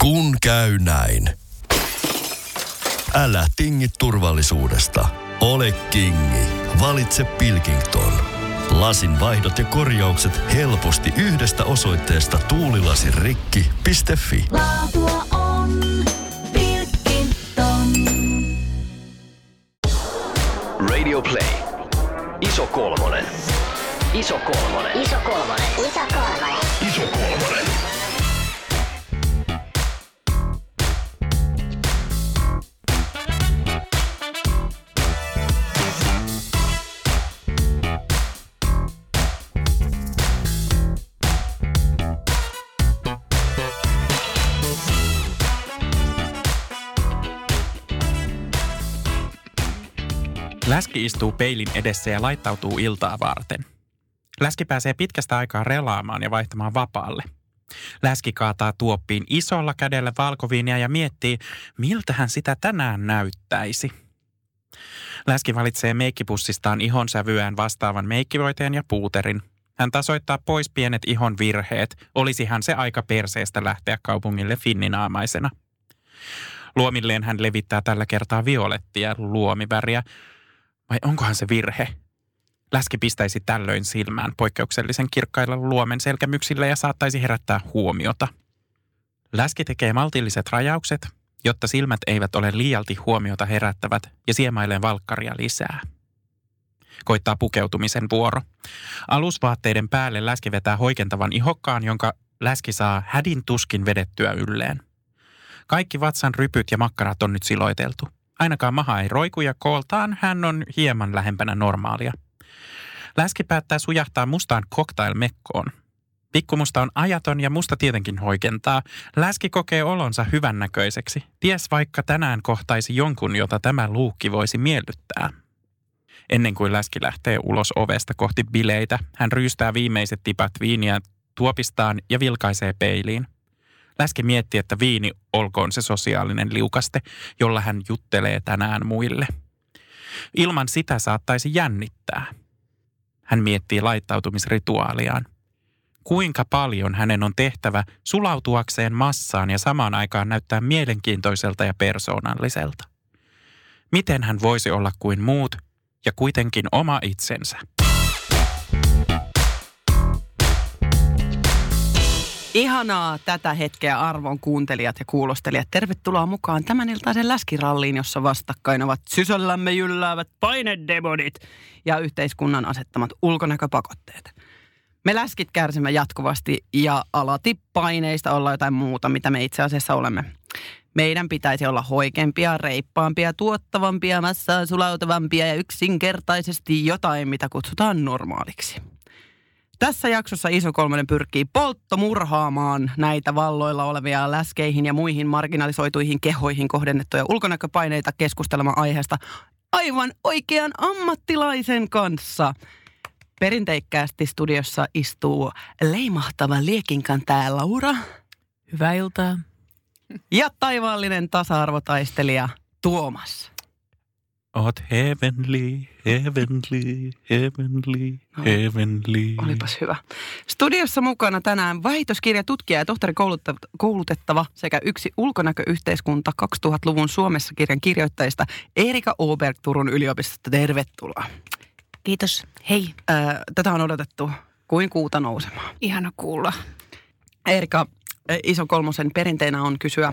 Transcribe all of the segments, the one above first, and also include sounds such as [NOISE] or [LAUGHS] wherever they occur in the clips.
Kun käy näin. Älä tingi turvallisuudesta. Ole kingi. Valitse Pilkington. Lasin vaihdot ja korjaukset helposti yhdestä osoitteesta tuulilasirikki.fi. Laatua on Pilkington. Radio Play. Iso kolmonen. Iso kolmonen. Iso kolmonen. Iso kolmonen. Läski istuu peilin edessä ja laittautuu iltaa varten. Läski pääsee pitkästä aikaa relaamaan ja vaihtamaan vapaalle. Läski kaataa tuoppiin isolla kädellä valkoviinia ja miettii, miltä hän sitä tänään näyttäisi. Läski valitsee meikkipussistaan ihon sävyään vastaavan meikkivoiteen ja puuterin. Hän tasoittaa pois pienet ihon virheet, olisihan se aika perseestä lähteä kaupungille finninaamaisena. Luomilleen hän levittää tällä kertaa violettia luomiväriä, vai onkohan se virhe? Läski pistäisi tällöin silmään poikkeuksellisen kirkkailla luomen selkämyksillä ja saattaisi herättää huomiota. Läski tekee maltilliset rajaukset, jotta silmät eivät ole liialti huomiota herättävät ja siemailee valkkaria lisää. Koittaa pukeutumisen vuoro. Alusvaatteiden päälle läski vetää hoikentavan ihokkaan, jonka läski saa hädin tuskin vedettyä ylleen. Kaikki vatsan rypyt ja makkarat on nyt siloiteltu. Ainakaan maha ei roiku ja kooltaan hän on hieman lähempänä normaalia. Läski päättää sujahtaa mustaan cocktail-mekkoon. Pikkumusta on ajaton ja musta tietenkin hoikentaa. Läski kokee olonsa hyvännäköiseksi. Ties vaikka tänään kohtaisi jonkun, jota tämä luukki voisi miellyttää. Ennen kuin Läski lähtee ulos ovesta kohti bileitä, hän ryystää viimeiset tipat viiniä tuopistaan ja vilkaisee peiliin. Läski mietti, että viini olkoon se sosiaalinen liukaste, jolla hän juttelee tänään muille. Ilman sitä saattaisi jännittää. Hän miettii laittautumisrituaaliaan. Kuinka paljon hänen on tehtävä sulautuakseen massaan ja samaan aikaan näyttää mielenkiintoiselta ja persoonalliselta? Miten hän voisi olla kuin muut ja kuitenkin oma itsensä? Ihanaa tätä hetkeä arvon kuuntelijat ja kuulostelijat. Tervetuloa mukaan tämän iltaisen läskiralliin, jossa vastakkain ovat sisällämme jylläävät painedemonit ja yhteiskunnan asettamat ulkonäköpakotteet. Me läskit kärsimme jatkuvasti ja alati paineista olla jotain muuta, mitä me itse asiassa olemme. Meidän pitäisi olla hoikempia, reippaampia, tuottavampia, massaan sulautavampia ja yksinkertaisesti jotain, mitä kutsutaan normaaliksi. Tässä jaksossa Iso Kolmonen pyrkii polttomurhaamaan näitä valloilla olevia läskeihin ja muihin marginalisoituihin kehoihin kohdennettuja ulkonäköpaineita keskustelemaan aiheesta aivan oikean ammattilaisen kanssa. Perinteikkäästi studiossa istuu leimahtava liekinkantaja Laura Hyvää iltaa. ja taivaallinen tasa-arvotaistelija Tuomas. Oot heavenly, heavenly, heavenly, heavenly. Olipas hyvä. Studiossa mukana tänään väitöskirjatutkija ja tohtori koulutettava sekä yksi ulkonäköyhteiskunta 2000-luvun Suomessa kirjan kirjoittajista Erika Oberg Turun yliopistosta. Tervetuloa. Kiitos. Hei. Tätä on odotettu kuin kuuta nousemaan. Ihana kuulla. Erika, iso kolmosen perinteenä on kysyä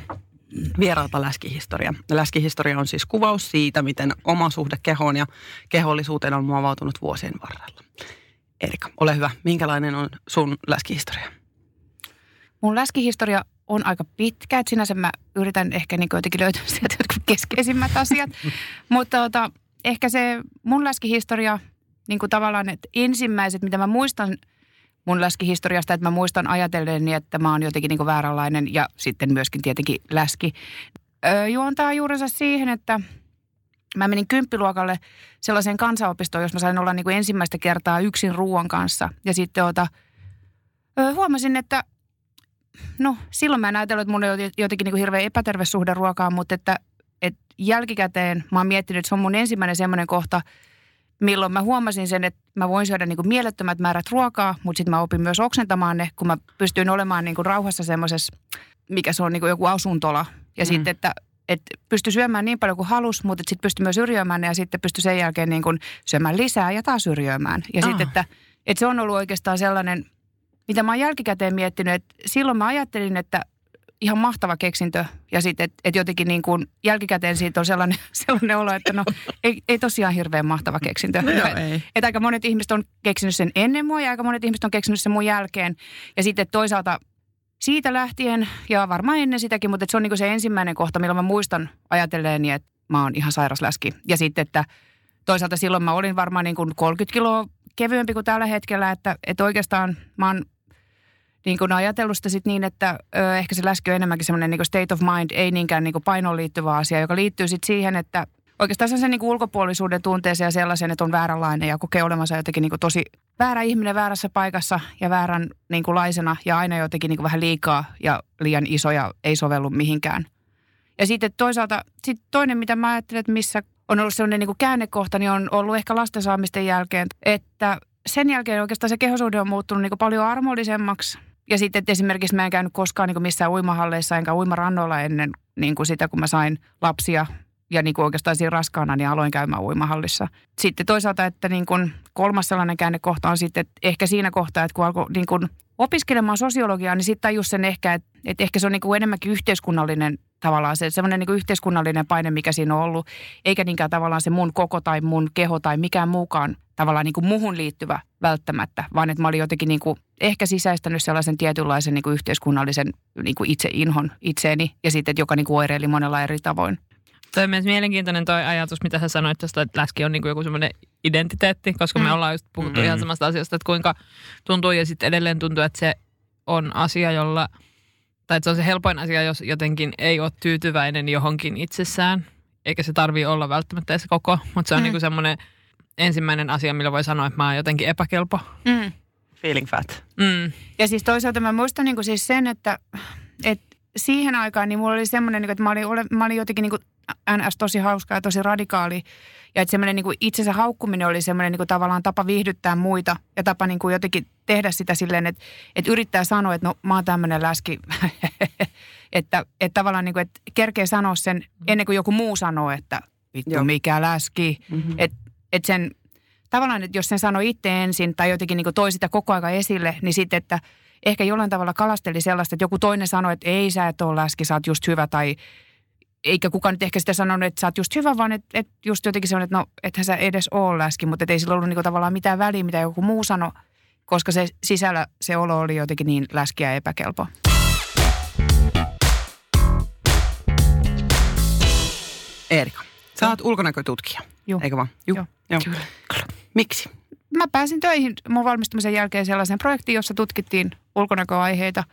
vieraalta läskihistoria. Läskihistoria on siis kuvaus siitä, miten oma suhde kehoon ja kehollisuuteen on muovautunut vuosien varrella. Erika, ole hyvä. Minkälainen on sun läskihistoria? Mun läskihistoria on aika pitkä, että sinänsä mä yritän ehkä niin jotenkin löytää [LAUGHS] sieltä jotkut keskeisimmät asiat. [LAUGHS] Mutta tota, ehkä se mun läskihistoria, niin kuin tavallaan, että ensimmäiset, mitä mä muistan mun läskihistoriasta, että mä muistan ajatellen, että mä oon jotenkin niin vääränlainen ja sitten myöskin tietenkin läski. Öö, juontaa juurensa siihen, että mä menin kymppiluokalle sellaiseen kansanopistoon, jos mä sain olla niin kuin ensimmäistä kertaa yksin ruoan kanssa. Ja sitten ota, öö, huomasin, että no silloin mä en ajatellut, että mun oli jotenkin niin kuin hirveän epäterve suhde ruokaan, mutta että, että jälkikäteen mä oon miettinyt, että se on mun ensimmäinen semmoinen kohta, milloin mä huomasin sen, että mä voin syödä niin kuin mielettömät määrät ruokaa, mutta sitten mä opin myös oksentamaan ne, kun mä pystyin olemaan niin kuin rauhassa semmoisessa mikä se on niin kuin joku asuntola. Ja mm. sitten, että että pystyi syömään niin paljon kuin halusi, mutta sitten pystyi myös yrjöimään ja sitten pystyi sen jälkeen niin kuin syömään lisää ja taas yrjöimään. Ja Ah. sitten, että, että se on ollut oikeastaan sellainen, mitä mä oon jälkikäteen miettinyt, että silloin mä ajattelin, että ihan mahtava keksintö. Ja sitten, että, että jotenkin niin kuin jälkikäteen siitä on sellainen, [LAUGHS] sellainen olo, että no ei, ei tosiaan hirveän mahtava keksintö. No joo, Et- ei. Että aika monet ihmiset on keksinyt sen ennen mua ja aika monet ihmiset on keksinyt sen mun jälkeen. Ja sitten toisaalta siitä lähtien ja varmaan ennen sitäkin, mutta että se on niin se ensimmäinen kohta, milloin mä muistan ajatelleeni, että mä oon ihan sairas läski. Ja sitten, että toisaalta silloin mä olin varmaan niin kuin 30 kiloa kevyempi kuin tällä hetkellä, että, että oikeastaan mä oon niin kuin ajatellut sitä sit niin, että ö, ehkä se läski on enemmänkin semmoinen niin state of mind, ei niinkään niin painoon liittyvä asia, joka liittyy sitten siihen, että oikeastaan sen niin ulkopuolisuuden tunteeseen ja sellaisen, että on vääränlainen ja kokee olevansa jotenkin niin tosi väärä ihminen väärässä paikassa ja väärän niin laisena ja aina jotenkin niin vähän liikaa ja liian iso ja ei sovellu mihinkään. Ja sitten toisaalta sit toinen, mitä mä ajattelen, että missä on ollut sellainen niin käännekohta, niin on ollut ehkä lasten saamisten jälkeen, että sen jälkeen oikeastaan se kehosuhde on muuttunut niin paljon armollisemmaksi. Ja sitten, että esimerkiksi mä en käynyt koskaan niin kuin missään uimahalleissa enkä uimarannoilla ennen niin kuin sitä, kun mä sain lapsia. Ja niin kuin oikeastaan siinä raskaana, niin aloin käymään uimahallissa. Sitten toisaalta, että niin kuin kolmas sellainen käännekohta on sitten, että ehkä siinä kohtaa, että kun alkoi niin kuin opiskelemaan sosiologiaa, niin sitten tajus sen ehkä, että, että ehkä se on niin kuin enemmänkin yhteiskunnallinen tavallaan se semmoinen niin yhteiskunnallinen paine, mikä siinä on ollut, eikä niinkään tavallaan se mun koko tai mun keho tai mikään muukaan tavallaan niin kuin muhun liittyvä välttämättä, vaan että mä olin jotenkin niin kuin ehkä sisäistänyt sellaisen tietynlaisen niin kuin yhteiskunnallisen niin kuin itseinhon itseeni ja sitten, että joka niin kuin oireili monella eri tavoin. Toi on myös mielenkiintoinen toi ajatus, mitä sä sanoit tästä, että läski on niinku joku semmoinen identiteetti, koska me Mm. ollaan just puhuttu Mm. ihan samasta asiasta, että kuinka tuntuu ja sitten edelleen tuntuu, että se on asia, jolla, tai että se on se helpoin asia, jos jotenkin ei ole tyytyväinen johonkin itsessään, eikä se tarvii olla välttämättä edes koko, mutta se on Mm. niinku semmoinen ensimmäinen asia, millä voi sanoa, että mä oon jotenkin epäkelpo. Mm. Feeling fat. Mm. Ja siis toisaalta mä muistan niin kuin siis sen, että, että siihen aikaan niin mulla oli semmoinen, niin kuin, että mä olin, ole- mä olin jotenkin niin kuin NS tosi hauska ja tosi radikaali. Ja että semmoinen niin kuin itsensä haukkuminen oli semmoinen niin kuin tavallaan tapa viihdyttää muita ja tapa niin kuin jotenkin tehdä sitä silleen, että, että yrittää sanoa, että no mä oon tämmöinen läski. [LAUGHS] että, että tavallaan niin kuin, että kerkee sanoa sen ennen kuin joku muu sanoo, että vittu Joo. mikä läski. Mm-hmm. Että et sen, tavallaan, että jos sen sanoi itse ensin tai jotenkin niin toi sitä koko aika esille, niin sitten, että ehkä jollain tavalla kalasteli sellaista, että joku toinen sanoi, että ei sä et ole läski, sä oot just hyvä tai eikä kukaan nyt ehkä sitä sanonut, että sä oot just hyvä, vaan että, että just jotenkin semmoinen, että no, ethän sä edes ole läski, mutta et ei sillä ollut niinku tavallaan mitään väliä, mitä joku muu sanoi, koska se sisällä se olo oli jotenkin niin läskiä ja epäkelpo. Eerika, sä oot ulkonäkötutkija, Joo. eikö vaan? Juh. Joo, Joo. kyllä. Miksi? Mä pääsin töihin mun valmistumisen jälkeen sellaiseen projektiin, jossa tutkittiin ulkonäköaiheita.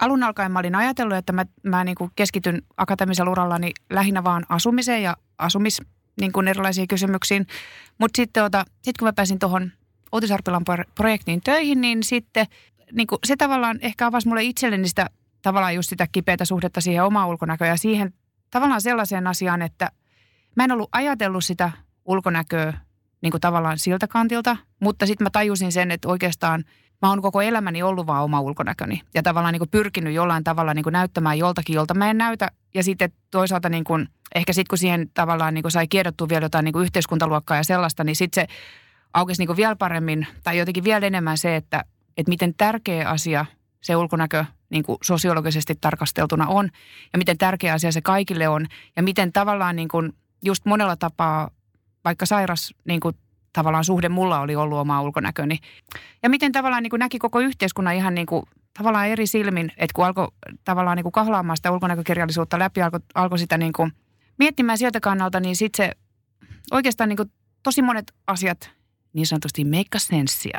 Alun alkaen mä olin ajatellut, että mä, mä niin kuin keskityn akateemisella urallani lähinnä vaan asumiseen ja asumis niin kuin erilaisiin kysymyksiin. Mutta sitten ota, sit kun mä pääsin tuohon Uutisarpilan pro- projektiin töihin, niin sitten niin kuin se tavallaan ehkä avasi mulle itselleni sitä tavallaan just sitä kipeätä suhdetta siihen omaan ulkonäköön ja siihen tavallaan sellaiseen asiaan, että mä en ollut ajatellut sitä ulkonäköä niin kuin tavallaan siltä kantilta, mutta sitten mä tajusin sen, että oikeastaan mä oon koko elämäni ollut vaan oma ulkonäköni ja tavallaan niin kuin pyrkinyt jollain tavalla niin kuin näyttämään joltakin, jolta mä en näytä. Ja sitten toisaalta niin kuin, ehkä sitten kun siihen tavallaan niin kuin sai kiedottua vielä jotain niin kuin yhteiskuntaluokkaa ja sellaista, niin sitten se aukesi niin kuin vielä paremmin tai jotenkin vielä enemmän se, että, että miten tärkeä asia se ulkonäkö niin kuin sosiologisesti tarkasteltuna on ja miten tärkeä asia se kaikille on ja miten tavallaan niin kuin just monella tapaa vaikka sairas niin kuin tavallaan suhde mulla oli ollut oma ulkonäköni. Ja miten tavallaan niin kuin näki koko yhteiskunnan ihan niin kuin tavallaan eri silmin, että kun alkoi tavallaan niin kuin kahlaamaan sitä ulkonäkökirjallisuutta läpi, alkoi, alkoi sitä niin kuin miettimään sieltä kannalta, niin sitten se oikeastaan niin kuin tosi monet asiat niin sanotusti make senssiä.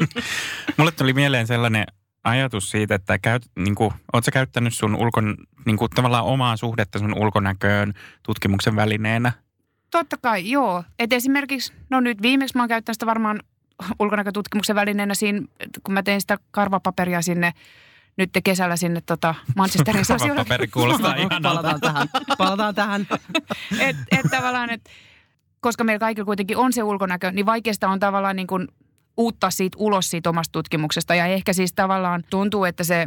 [LAUGHS] Mulle tuli mieleen sellainen ajatus siitä, että käyt, niin kuin, oot sä käyttänyt sun ulkon, niin kuin, tavallaan omaa suhdetta sun ulkonäköön tutkimuksen välineenä? Totta kai, joo. Et esimerkiksi, no nyt viimeksi mä oon käyttänyt sitä varmaan ulkonäkötutkimuksen välineenä siinä, kun mä tein sitä karvapaperia sinne nyt kesällä sinne tota Manchesterin [LAUGHS] sosiologi- Paperi kuulostaa ihanalta. Palataan tähän. Palataan tähän. [LAUGHS] et, et tavallaan, et, koska meillä kaikilla kuitenkin on se ulkonäkö, niin vaikeasta on tavallaan niin kuin uuttaa siitä ulos siitä omasta tutkimuksesta. Ja ehkä siis tavallaan tuntuu, että se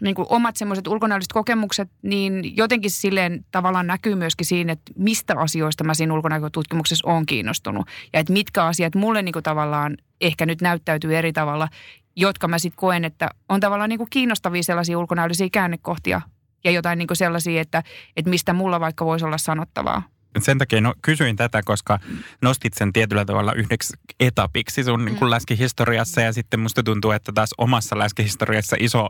niin kuin omat semmoiset ulkonäölliset kokemukset, niin jotenkin silleen tavallaan näkyy myöskin siinä, että mistä asioista mä siinä ulkonäkötutkimuksessa on kiinnostunut. Ja että mitkä asiat mulle niin kuin tavallaan ehkä nyt näyttäytyy eri tavalla, jotka mä sitten koen, että on tavallaan niin kuin kiinnostavia sellaisia ulkonäöllisiä käännekohtia ja jotain niin kuin sellaisia, että, että mistä mulla vaikka voisi olla sanottavaa. Sen takia no, kysyin tätä, koska nostit sen tietyllä tavalla yhdeksi etapiksi sun niin kuin läskihistoriassa ja sitten musta tuntuu, että taas omassa läskihistoriassa iso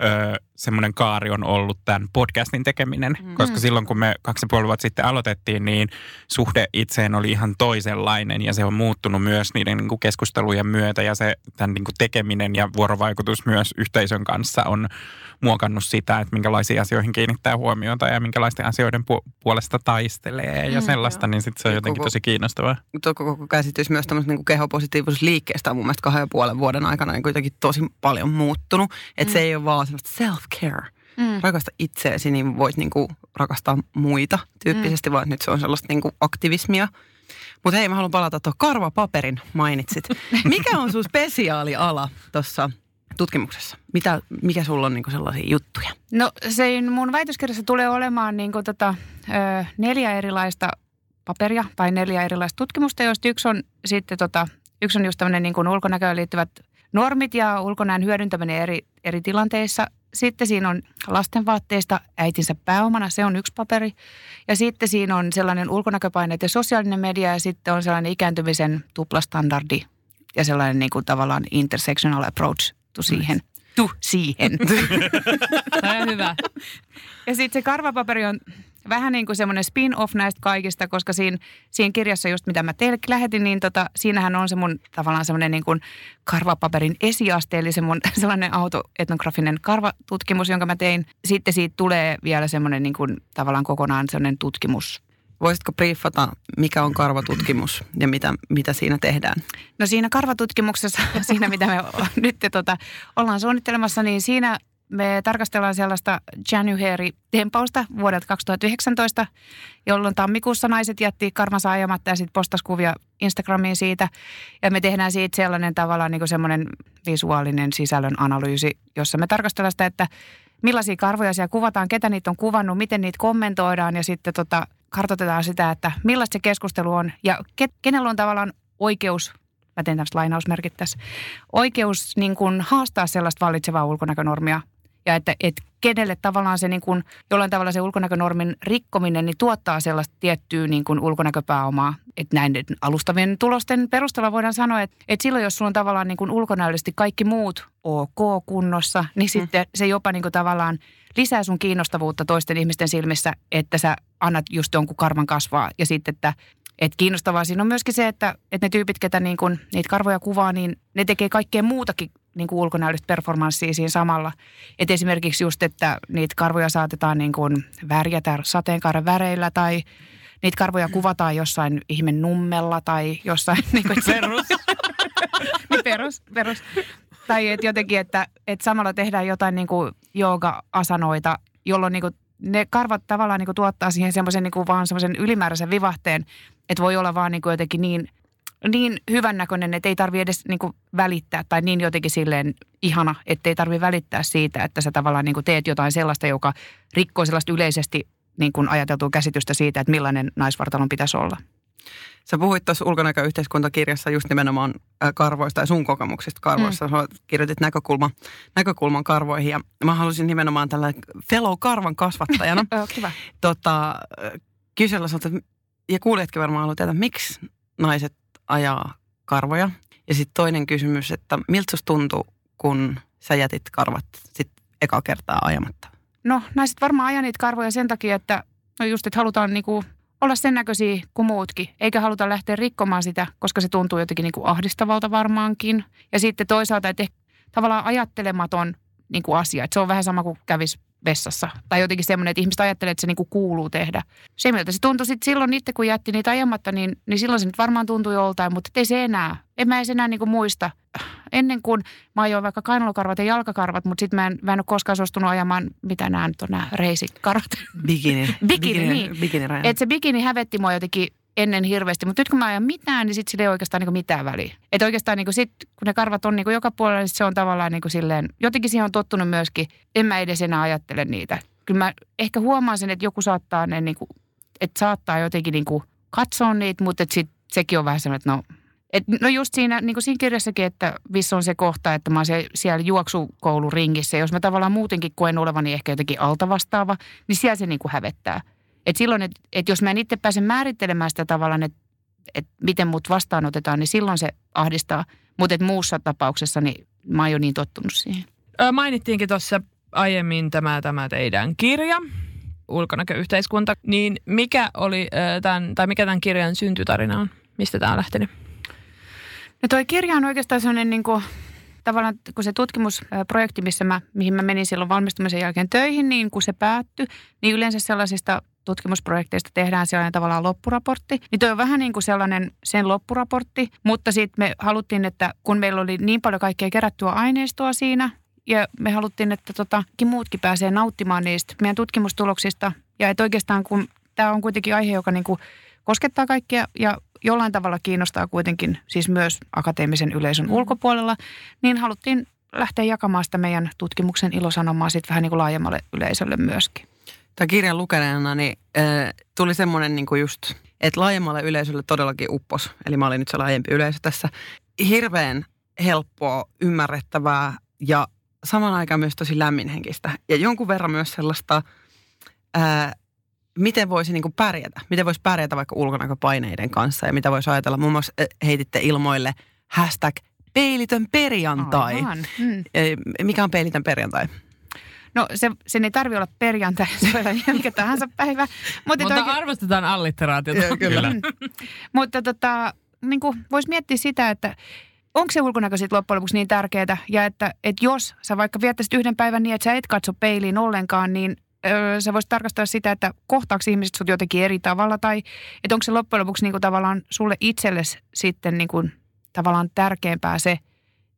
ö, semmoinen kaari on ollut tämän podcastin tekeminen, mm. koska silloin kun me kaksi ja puoli vuotta sitten aloitettiin, niin suhde itseen oli ihan toisenlainen ja se on muuttunut myös niiden niin kuin keskustelujen myötä ja se tämän niin kuin tekeminen ja vuorovaikutus myös yhteisön kanssa on muokannut sitä, että minkälaisiin asioihin kiinnittää huomiota ja minkälaisten asioiden pu- puolesta taistelee ja Mm, sellaista, niin sitten se on Ja jotenkin koko- tosi kiinnostavaa. tuo koko käsitys myös tämmöistä niin kehopositiivisuusliikkeestä on mun mielestä kahden ja puolen vuoden aikana niin jotenkin tosi paljon muuttunut. Että mm. se ei ole vaan semmoista self-care. Mm. Rakasta itseäsi, niin voit niin kuin rakastaa muita tyyppisesti, mm. vaan nyt se on sellaista niin kuin aktivismia. Mutta hei, mä haluan palata tuohon karvapaperin mainitsit. [LAUGHS] Mikä on sun spesiaaliala tuossa tutkimuksessa? Mitä, mikä sulla on niin kuin sellaisia juttuja? No se mun väitöskirjassa tulee olemaan niin kuin tota, ö, neljä erilaista paperia tai neljä erilaista tutkimusta, joista yksi on sitten tota, yksi on just tämmöinen niin kuin ulkonäköön liittyvät normit ja ulkonäön hyödyntäminen eri, eri tilanteissa. Sitten siinä on lastenvaatteista äitinsä pääomana, se on yksi paperi. Ja sitten siinä on sellainen ulkonäköpaineet ja sosiaalinen media ja sitten on sellainen ikääntymisen tuplastandardi ja sellainen niin kuin tavallaan intersectional approach to siihen. Tu siihen. [LAUGHS] Tämä on hyvä. Ja sitten se karvapaperi on vähän niin kuin semmoinen spin-off näistä kaikista, koska siinä, siinä kirjassa just mitä mä teille lähetin, niin tota, siinähän on se mun tavallaan semmoinen niin kuin karvapaperin esiaste, eli se mun [LAUGHS] sellainen autoetnografinen karvatutkimus, jonka mä tein. Sitten siitä tulee vielä semmoinen niin kuin tavallaan kokonaan semmoinen tutkimus. Voisitko briefata, mikä on karvatutkimus ja mitä, mitä siinä tehdään? No siinä karvatutkimuksessa, [LAUGHS] siinä mitä me [LAUGHS] nyt tota, ollaan suunnittelemassa, niin siinä me tarkastellaan sellaista January-tempausta vuodelta 2019, jolloin tammikuussa naiset jätti karvansa ajamatta ja sitten postasi kuvia Instagramiin siitä. Ja me tehdään siitä sellainen tavallaan niin semmoinen visuaalinen sisällön analyysi, jossa me tarkastellaan sitä, että millaisia karvoja siellä kuvataan, ketä niitä on kuvannut, miten niitä kommentoidaan ja sitten tota, kartoitetaan sitä, että millaista se keskustelu on ja ke, kenellä on tavallaan oikeus mä teen tämmöistä lainausmerkit tässä, oikeus niin kuin haastaa sellaista vallitsevaa ulkonäkönormia ja että, että kenelle tavallaan se niin kuin, jollain tavalla se ulkonäkönormin rikkominen niin tuottaa sellaista tiettyä niin kuin ulkonäköpääomaa. Että näin alustavien tulosten perusteella voidaan sanoa, että, että silloin jos sulla on tavallaan niin kuin ulkonäöllisesti kaikki muut ok kunnossa, niin sitten se jopa niin kuin tavallaan lisää sun kiinnostavuutta toisten ihmisten silmissä, että sä annat just jonkun karvan kasvaa ja sitten, että et kiinnostavaa siinä on myöskin se, että, että ne tyypit, ketä niin kun niitä karvoja kuvaa, niin ne tekee kaikkea muutakin niin kuin ulkonäöllistä performanssia siinä samalla. Et esimerkiksi just, että niitä karvoja saatetaan niin kuin värjätä sateenkaaren väreillä tai niitä karvoja kuvataan jossain ihmen nummella tai jossain... [LAUGHS] Niin kuin, perus. [LAUGHS] niin perus, perus. Tai et jotenkin, että, että samalla tehdään jotain niin kuin jooga-asanoita, jolloin niin kuin ne karvat tavallaan niin kuin tuottaa siihen semmoisen niin kuin vaan semmoisen ylimääräisen vivahteen, että voi olla vaan niin kuin jotenkin niin, niin hyvännäköinen, että ei tarvi edes niin kuin välittää tai niin jotenkin silleen ihana, että ei tarvi välittää siitä, että sä tavallaan niin kuin teet jotain sellaista, joka rikkoo sellaista yleisesti niin kuin ajateltua käsitystä siitä, että millainen naisvartalon pitäisi olla. Sä puhuit tuossa ulkonäköyhteiskuntakirjassa just nimenomaan karvoista ja sun kokemuksista karvoista. Mm. kirjoitit näkökulma, näkökulman karvoihin ja mä halusin nimenomaan tällä fellow karvan kasvattajana [LAUGHS] kiva. tota, kysellä sulta, ja kuulijatkin varmaan haluaa tietää, miksi naiset ajaa karvoja. Ja sitten toinen kysymys, että miltä tuntuu, kun sä jätit karvat sit eka kertaa ajamatta? No naiset varmaan ajaa niitä karvoja sen takia, että no just, että halutaan niinku olla sen näköisiä kuin muutkin, eikä haluta lähteä rikkomaan sitä, koska se tuntuu jotenkin niinku ahdistavalta varmaankin. Ja sitten toisaalta, että tavallaan ajattelematon niinku asia, että se on vähän sama kuin kävisi vessassa. Tai jotenkin semmoinen, että ihmiset ajattelee, että se niinku kuuluu tehdä. Se, miltä se tuntui sitten silloin itse, kun jätti niitä ajamatta, niin, niin silloin se nyt varmaan tuntui joltain, mutta ei se enää. En mä edes enää niinku muista. Ennen kuin mä ajoin vaikka kainalokarvat ja jalkakarvat, mutta sitten mä en, mä en ole koskaan suostunut ajamaan, mitä nämä nyt on nämä reisikarvat. [LAUGHS] Bikini. Bikini, niin. Bikini Et se bikini hävetti mua jotenkin ennen hirveästi, mutta nyt kun mä ajan mitään, niin sitten sillä ei oikeastaan niin mitään väliä. Että oikeastaan niin sit, kun ne karvat on niin joka puolella, niin se on tavallaan niin silleen, jotenkin siihen on tottunut myöskin, en mä edes enää ajattele niitä. Kyllä mä ehkä huomaan sen, että joku saattaa ne, niin kuin, että saattaa jotenkin niin kuin katsoa niitä, mutta että sit sekin on vähän semmoinen, että no et, no just siinä, niin kuin siinä kirjassakin, että vissä on se kohta, että mä oon se, siellä juoksukouluringissä. Jos mä tavallaan muutenkin koen olevani ehkä jotenkin altavastaava, niin siellä se niin kuin hävettää. Et silloin, että et jos mä en itse pääse määrittelemään sitä tavallaan, että et miten mut vastaanotetaan, niin silloin se ahdistaa. Mutta muussa tapauksessa, niin mä oon jo niin tottunut siihen. Ö, mainittiinkin tuossa aiemmin tämä, tämä teidän kirja, ulkonäköyhteiskunta. Niin mikä oli ö, tämän, tai mikä tämän kirjan syntytarina on? Mistä tämä on lähtenyt? No toi kirja on oikeastaan sellainen niin kuin, tavallaan, kun se tutkimusprojekti, missä mä, mihin mä menin silloin valmistumisen jälkeen töihin, niin kun se päättyi, niin yleensä sellaisista tutkimusprojekteista tehdään sellainen tavallaan loppuraportti. Niin toi on vähän niin kuin sellainen sen loppuraportti, mutta sitten me haluttiin, että kun meillä oli niin paljon kaikkea kerättyä aineistoa siinä, ja me haluttiin, että tota, muutkin pääsee nauttimaan niistä meidän tutkimustuloksista. Ja että oikeastaan kun tämä on kuitenkin aihe, joka niin kuin koskettaa kaikkia ja jollain tavalla kiinnostaa kuitenkin siis myös akateemisen yleisön mm. ulkopuolella, niin haluttiin lähteä jakamaan sitä meidän tutkimuksen ilosanomaa sitten vähän niin kuin laajemmalle yleisölle myöskin. Tämä kirjan lukeneena niin, äh, tuli semmoinen niin kuin just, että laajemmalle yleisölle todellakin uppos. Eli mä olin nyt se laajempi yleisö tässä. Hirveän helppoa, ymmärrettävää ja saman aikaan myös tosi lämminhenkistä. Ja jonkun verran myös sellaista ää, miten voisi niin kuin pärjätä? Miten voisi pärjätä vaikka ulkonäköpaineiden kanssa ja mitä voisi ajatella? Muun muassa heititte ilmoille hashtag peilitön perjantai. Aivan. Mm. Mikä on peilitön perjantai? No se, sen ei tarvi olla perjantai, [LAUGHS] se voi olla mikä tahansa päivä. Mutta, Mutta oikein... arvostetaan allitteraatiota. Joo, kyllä. Mutta tota, niin voisi miettiä sitä, että onko se ulkonäkö sitten loppujen lopuksi niin tärkeää, ja että, että jos sä vaikka viettäisit yhden päivän niin, että sä et katso peiliin ollenkaan, niin sä voisit tarkastella sitä, että kohtaako ihmiset sut jotenkin eri tavalla tai että onko se loppujen lopuksi niin kuin tavallaan sulle itsellesi sitten niin kuin, tavallaan tärkeämpää se,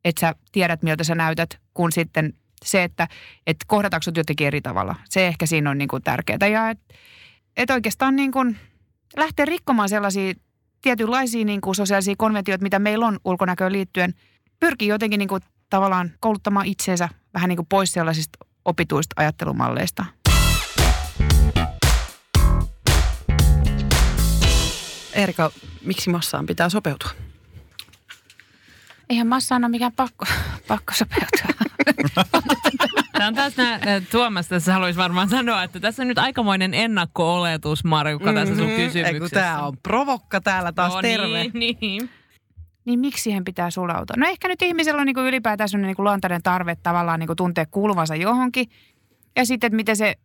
että sä tiedät miltä sä näytät, kuin sitten se, että et kohdataanko sut jotenkin eri tavalla. Se ehkä siinä on niin kuin tärkeää ja että et oikeastaan niin kuin lähteä rikkomaan sellaisia tietynlaisia niin kuin sosiaalisia konventioita, mitä meillä on ulkonäköön liittyen, pyrkii jotenkin niin kuin tavallaan kouluttamaan itseensä vähän niin kuin pois sellaisista opituista ajattelumalleista. Erika, miksi massaan pitää sopeutua? Eihän massaan ole mikään pakko, [LAUGHS] pakko sopeutua. [LAUGHS] Tämä on taas nää, Tuomas tässä haluaisi varmaan sanoa, että tässä on nyt aikamoinen ennakko-oletus, Marjukka, mm-hmm. tässä sun kysymyksessä. Tämä on provokka täällä taas, no, terve. Niin, niin. Niin miksi siihen pitää sulautua? No ehkä nyt ihmisellä on niin kuin ylipäätään sellainen niin kuin luontainen tarve tavallaan niin kuin tuntea kuuluvansa johonkin. Ja sitten, että miten se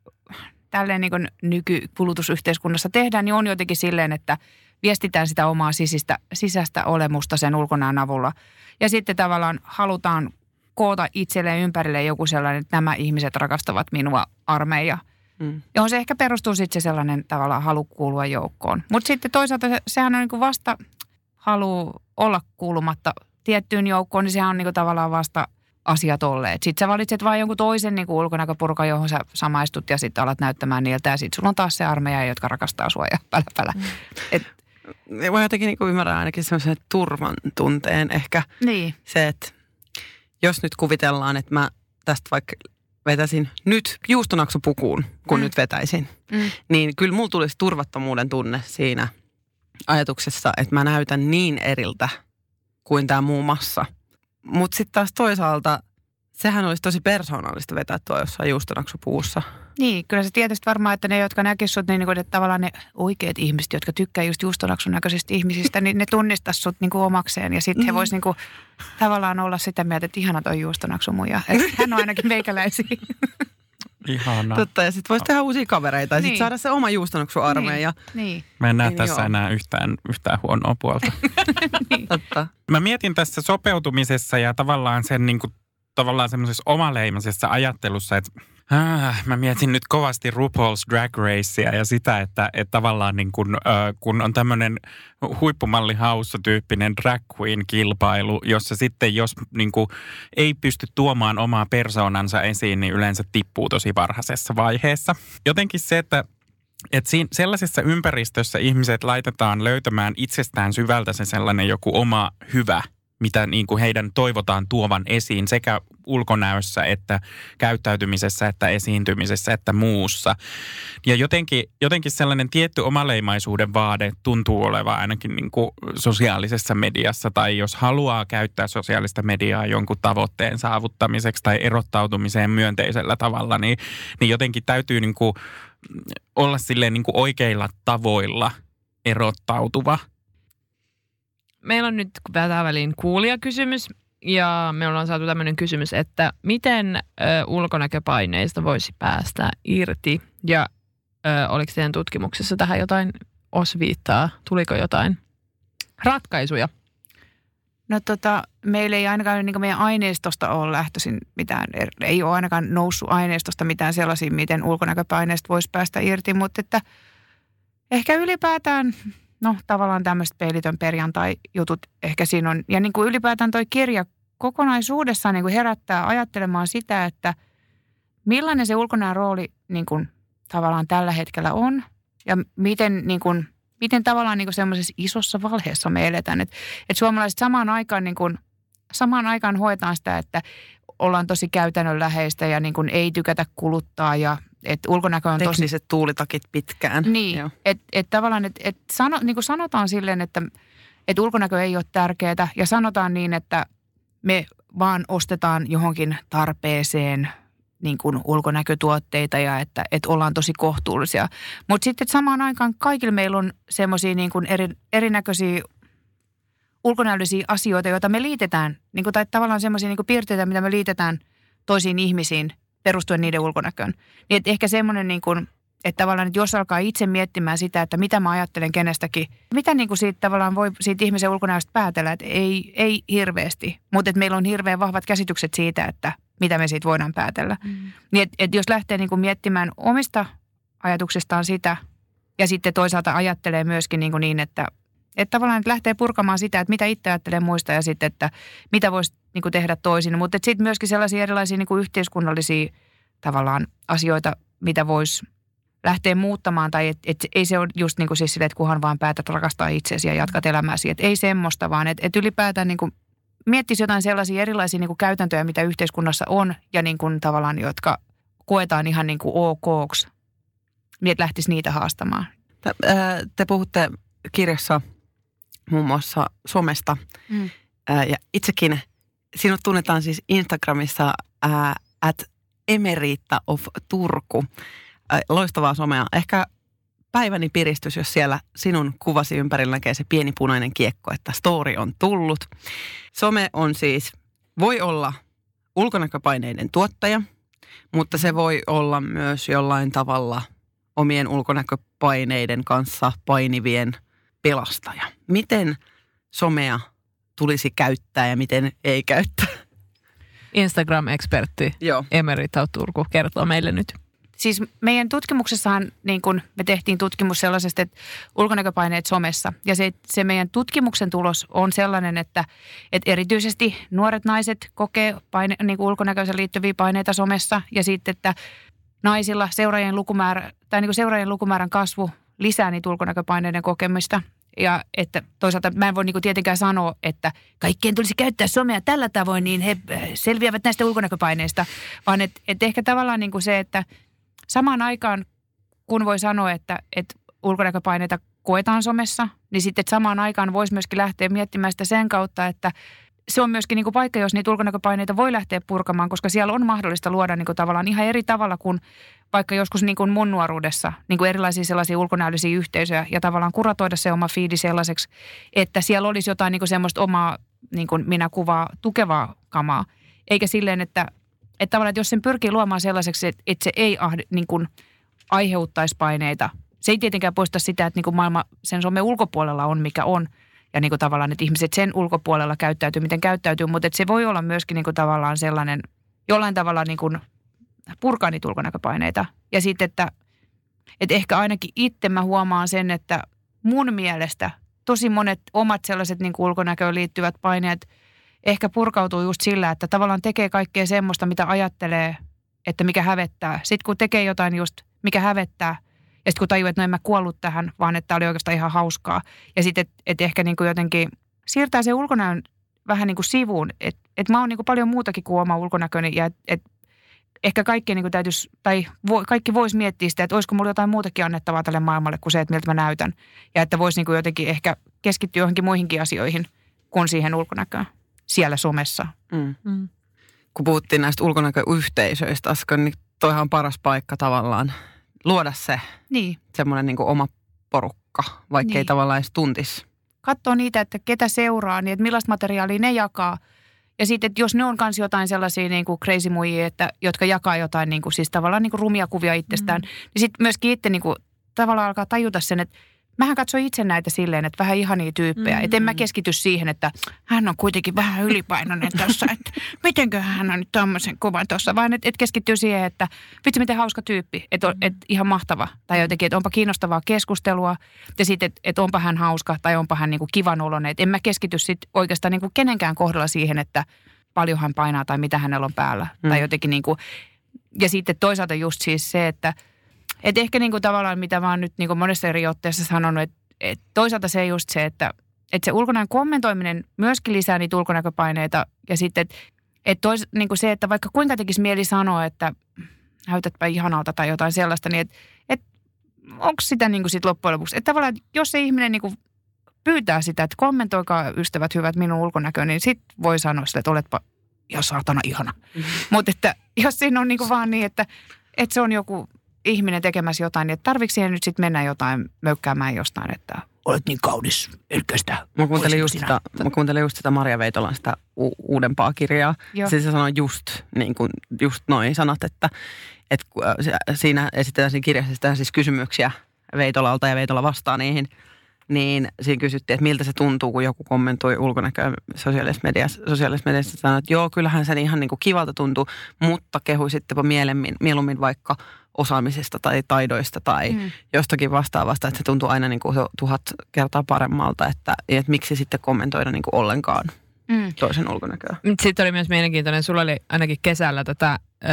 tälleen niin kuin nykykulutusyhteiskunnassa tehdään, niin on jotenkin silleen, että viestitään sitä omaa sisistä, sisäistä olemusta sen ulkonäön avulla. Ja sitten tavallaan halutaan koota itselleen ympärille joku sellainen, että nämä ihmiset rakastavat minua armeija. Mm. Johon se ehkä perustuu sitten se sellainen tavallaan halu kuulua joukkoon. Mutta sitten toisaalta se, sehän on niin kuin vasta halu olla kuulumatta tiettyyn joukkoon, niin sehän on niin kuin tavallaan vasta asiat olleet. Sitten sä valitset vain jonkun toisen niin ulkonäköpurka, johon sä samaistut ja sitten alat näyttämään niiltä. Ja sitten sulla on taas se armeija, jotka rakastaa sua ja pälä pälä. Mm. Et, Voi jotenkin niin ymmärrää ainakin semmoisen turvan tunteen ehkä. Niin. Se, että jos nyt kuvitellaan, että mä tästä vaikka vetäisin nyt juustonaksupukuun, kun mm. nyt vetäisin, mm. niin kyllä mulla tulisi turvattomuuden tunne siinä ajatuksessa, että mä näytän niin eriltä kuin tämä muu massa. Mutta sitten taas toisaalta sehän olisi tosi persoonallista vetää tuo jossain juustonaksupuussa. Niin, kyllä se tietysti varmaan, että ne, jotka näkisivät sut, niin, niin että tavallaan ne oikeat ihmiset, jotka tykkää just juustonaksun näköisistä ihmisistä, niin ne tunnistaisivat sut niin kuin omakseen. Ja sitten he voisivat niin tavallaan olla sitä mieltä, että ihana toi juustonaksu muja. hän on ainakin meikäläisiä. [LAUGHS] Ihana. Totta, ja sitten voisi tehdä uusia kavereita ja niin. sitten saada se oma juustonoksu armeija. Niin. niin. Mä en näe niin, tässä joo. enää yhtään, yhtään huonoa puolta. [LAUGHS] [LAUGHS] niin. Totta. Mä mietin tässä sopeutumisessa ja tavallaan sen niin kuin, tavallaan semmoisessa omaleimaisessa ajattelussa, että Ah, mä mietin nyt kovasti RuPaul's Drag Racea ja sitä, että, että tavallaan niin kun, äh, kun on tämmöinen huippumalli tyyppinen drag queen kilpailu, jossa sitten jos niin kuin, ei pysty tuomaan omaa persoonansa esiin, niin yleensä tippuu tosi varhaisessa vaiheessa. Jotenkin se, että et siinä, sellaisessa ympäristössä ihmiset laitetaan löytämään itsestään syvältä se sellainen joku oma hyvä, mitä niin kuin heidän toivotaan tuovan esiin sekä ulkonäössä että käyttäytymisessä että esiintymisessä että muussa. Ja jotenkin, jotenkin sellainen tietty omaleimaisuuden vaade tuntuu olevan ainakin niin kuin sosiaalisessa mediassa tai jos haluaa käyttää sosiaalista mediaa jonkun tavoitteen saavuttamiseksi tai erottautumiseen myönteisellä tavalla, niin, niin jotenkin täytyy niin kuin olla silleen niin kuin oikeilla tavoilla erottautuva. Meillä on nyt tätä väliin kuulijakysymys ja me ollaan saatu tämmöinen kysymys, että miten ö, ulkonäköpaineista voisi päästä irti ja ö, oliko teidän tutkimuksessa tähän jotain osviittaa, tuliko jotain ratkaisuja? No tota, meillä ei ainakaan niin meidän aineistosta ole lähtöisin mitään, er, ei ole ainakaan noussut aineistosta mitään sellaisia, miten ulkonäköpaineista voisi päästä irti, mutta että ehkä ylipäätään, no tavallaan tämmöiset peilitön perjantai-jutut ehkä siinä on, ja niin kuin ylipäätään toi kirja kokonaisuudessaan niin kuin herättää ajattelemaan sitä, että millainen se ulkonäön rooli niin kuin tavallaan tällä hetkellä on, ja miten niin kuin, miten tavallaan niin semmoisessa isossa valheessa me eletään. Että et suomalaiset samaan aikaan, niin kuin, samaan aikaan hoetaan sitä, että ollaan tosi käytännönläheistä ja niin kuin ei tykätä kuluttaa ja että ulkonäkö on tosi... Tekniset tuulitakit pitkään. Niin, että et tavallaan, että et sano, niin kuin sanotaan silleen, että et ulkonäkö ei ole tärkeää ja sanotaan niin, että me vaan ostetaan johonkin tarpeeseen niin kuin ulkonäkötuotteita ja että, että ollaan tosi kohtuullisia. Mutta sitten samaan aikaan kaikilla meillä on semmoisia niin kuin eri, erinäköisiä ulkonäöllisiä asioita, joita me liitetään, niin kuin, tai tavallaan semmoisia niin piirteitä, mitä me liitetään toisiin ihmisiin perustuen niiden ulkonäköön. Niin että ehkä semmoinen, niin kuin, että tavallaan, että jos alkaa itse miettimään sitä, että mitä mä ajattelen kenestäkin, mitä niin kuin siitä tavallaan voi siitä ihmisen ulkonäöstä päätellä, että ei, ei hirveästi, mutta että meillä on hirveän vahvat käsitykset siitä, että mitä me siitä voidaan päätellä. Mm. Niin että et jos lähtee niin kuin miettimään omista ajatuksistaan sitä ja sitten toisaalta ajattelee myöskin niin, kuin niin että, että tavallaan että lähtee purkamaan sitä, että mitä itse ajattelee muista ja sitten, että mitä voisi niin kuin tehdä toisin. Mutta sitten myöskin sellaisia erilaisia niin kuin yhteiskunnallisia tavallaan asioita, mitä voisi lähteä muuttamaan tai että et ei se ole just niin kuin siis sille, että kunhan vaan päätät rakastaa itseäsi ja jatkat elämääsi. Että ei semmoista, vaan että et ylipäätään niin kuin miettisi jotain sellaisia erilaisia niin kuin käytäntöjä, mitä yhteiskunnassa on ja niin kuin tavallaan, jotka koetaan ihan niin kuin okoksi, niin että lähtisi niitä haastamaan. Te puhutte kirjassa muun muassa somesta. Mm. Ää, Ja itsekin sinut tunnetaan siis Instagramissa ää, at Emerita of Turku. Ää, Loistavaa somea. Ehkä päiväni piristys, jos siellä sinun kuvasi ympärillä näkee se pieni punainen kiekko, että story on tullut. Some on siis, voi olla ulkonäköpaineiden tuottaja, mutta se voi olla myös jollain tavalla omien ulkonäköpaineiden kanssa painivien pelastaja. Miten somea tulisi käyttää ja miten ei käyttää? Instagram-ekspertti Joo. Emerita Turku kertoo meille nyt. Siis meidän tutkimuksessahan niin kun me tehtiin tutkimus sellaisesta, että ulkonäköpaineet somessa. Ja se, se meidän tutkimuksen tulos on sellainen, että, että erityisesti nuoret naiset kokee paine, niin kuin ulkonäköisen liittyviä paineita somessa. Ja sitten, että naisilla seuraajien, lukumäärä, tai niin kuin seuraajien lukumäärän kasvu lisää niitä ulkonäköpaineiden kokemista. Ja että toisaalta mä en voi niin kuin tietenkään sanoa, että kaikkien tulisi käyttää somea tällä tavoin, niin he äh, selviävät näistä ulkonäköpaineista. Vaan että, että ehkä tavallaan niin kuin se, että samaan aikaan, kun voi sanoa, että, että ulkonäköpaineita koetaan somessa, niin sitten samaan aikaan voisi myöskin lähteä miettimään sitä sen kautta, että se on myöskin niin kuin paikka, jos niitä ulkonäköpaineita voi lähteä purkamaan, koska siellä on mahdollista luoda niin kuin tavallaan ihan eri tavalla kuin vaikka joskus niin kuin mun nuoruudessa, niin kuin erilaisia sellaisia ulkonäöllisiä yhteisöjä ja tavallaan kuratoida se oma fiidi sellaiseksi, että siellä olisi jotain niin kuin semmoista omaa niin kuin minä kuvaa tukevaa kamaa, eikä silleen, että, että tavallaan, että jos sen pyrkii luomaan sellaiseksi, että, että se ei ahdi, niin kuin aiheuttaisi paineita. Se ei tietenkään poista sitä, että niin kuin maailma sen somen ulkopuolella on, mikä on, ja niin kuin tavallaan, että ihmiset sen ulkopuolella käyttäytyy, miten käyttäytyy, mutta että se voi olla myöskin niin kuin tavallaan sellainen, jollain tavalla niin kuin purkaa niitä ulkonäköpaineita. Ja sitten, että, että ehkä ainakin itse mä huomaan sen, että mun mielestä tosi monet omat sellaiset niin kuin ulkonäköön liittyvät paineet ehkä purkautuu just sillä, että tavallaan tekee kaikkea semmoista, mitä ajattelee, että mikä hävettää. Sitten kun tekee jotain just, mikä hävettää, Ja sitten kun tajuu, että no en mä kuollut tähän, vaan että tämä oli oikeastaan ihan hauskaa. Ja sitten, että et ehkä niin kuin jotenkin siirtää se ulkonäön vähän niin kuin sivuun. Että et mä oon niin kuin paljon muutakin kuin oma ulkonäköni ja että et ehkä kaikki niin kuin täytyisi, tai vo, kaikki voisi miettiä sitä, että olisiko mulla jotain muutakin annettavaa tälle maailmalle kuin se, että miltä mä näytän. Ja että voisi niin kuin jotenkin ehkä keskittyä johonkin muihinkin asioihin kuin siihen ulkonäköön siellä somessa. Mm. Mm. Kun puhuttiin näistä ulkonäköyhteisöistä äsken, niin toihan on paras paikka tavallaan luoda se Niin. semmoinen niin oma porukka, vaikka Niin. ei tavallaan edes tuntisi. Katsoo niitä, että ketä seuraa, niin että millaista materiaalia ne jakaa. Ja sitten, että jos ne on myös jotain sellaisia niin kuin crazy muijia, että, jotka jakaa jotain niin kuin, siis tavallaan niin kuin rumia kuvia itsestään, mm. niin sitten myöskin itse niin kuin, tavallaan alkaa tajuta sen, että mähän katsoin itse näitä silleen, että vähän ihania tyyppejä. Mm. Että en mä keskity siihen, että hän on kuitenkin vähän ylipainoinen tuossa, [LAUGHS] että mitenkö hän on nyt tämmöisen kuvan tuossa. Vaan että et keskittyy siihen, että vitsi miten hauska tyyppi, että et ihan mahtava. Tai jotenkin, että onpa kiinnostavaa keskustelua ja sitten, että et onpa hän hauska tai onpa hän niinku kivan oloinen. Että en mä keskity sitten oikeastaan niinku kenenkään kohdalla siihen, että paljon hän painaa tai mitä hänellä on päällä. Mm. Tai jotenkin niinku, ja sitten toisaalta just siis se, että et ehkä niinku tavallaan mitä mä oon nyt niinku monessa eri otteessa sanonut, että et toisaalta se just se, että et se ulkonäön kommentoiminen myöskin lisää niitä ulkonäköpaineita. Ja sitten, että et tois, niinku se, että vaikka kuinka tekisi mieli sanoa, että näytätpä ihanalta tai jotain sellaista, niin että et, onko sitä niinku sit loppujen lopuksi. Että tavallaan, että jos se ihminen niinku pyytää sitä, että kommentoikaa ystävät hyvät minun ulkonäköön, niin sit voi sanoa sille, että oletpa ihan saatana ihana. Mutta että jos siinä on niinku vaan niin, että, että se on joku ihminen tekemässä jotain, niin että tarvitsi siihen nyt sitten mennä jotain möykkäämään jostain, että olet niin kaunis, elkä sitä. Mä kuuntelin, just sitä, mä kuuntelin just sitä Maria Veitolan sitä u- uudempaa kirjaa. Joo. Siis se sanoi just, niin kuin, just noin sanat, että, että äh, siinä esitetään siinä kirjassa esitetään siis kysymyksiä Veitolalta ja Veitola vastaa niihin. Niin siinä kysyttiin, että miltä se tuntuu, kun joku kommentoi ulkonäköä sosiaalisessa mediassa. Sosiaalisessa mediassa sanoi, että joo, kyllähän se ihan niin kuin kivalta tuntuu, mutta kehui sittenpä mieluummin, mieluummin vaikka osaamisesta tai taidoista tai Mm. jostakin vastaavasta, että se tuntuu aina niin kuin se tuhat kertaa paremmalta, että, että miksi sitten kommentoida niin kuin ollenkaan Mm. toisen ulkonäköä. Sitten oli myös mielenkiintoinen, sulla oli ainakin kesällä tätä ö,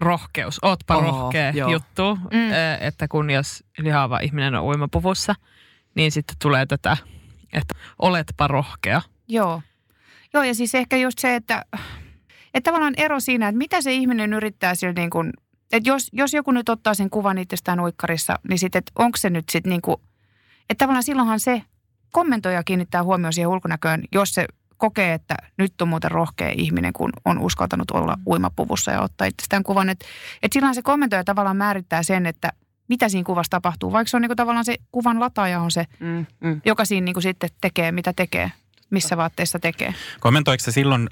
rohkeus, ootpa Oo, rohkea joo. juttu, Mm. ö, että kun jos lihaava ihminen on uimapuvussa, niin sitten tulee tätä, että oletpa rohkea. Joo. Joo, ja siis ehkä just se, että, että tavallaan ero siinä, että mitä se ihminen yrittää sillä niin kuin, että jos, jos joku nyt ottaa sen kuvan itsestään uikkarissa, niin sitten, että onko se nyt sitten niin kuin, että tavallaan silloinhan se kommentoija kiinnittää huomioon siihen ulkonäköön, jos se kokee, että nyt on muuten rohkea ihminen, kun on uskaltanut olla uimapuvussa ja ottaa itsestään kuvan. Että, että silloin se kommentoija tavallaan määrittää sen, että mitä siinä kuvassa tapahtuu, vaikka se on niin kuin tavallaan se kuvan lataaja on se, Mm, mm. joka siinä niin kuin sitten tekee, mitä tekee, missä vaatteissa tekee. Kommentoiko se silloin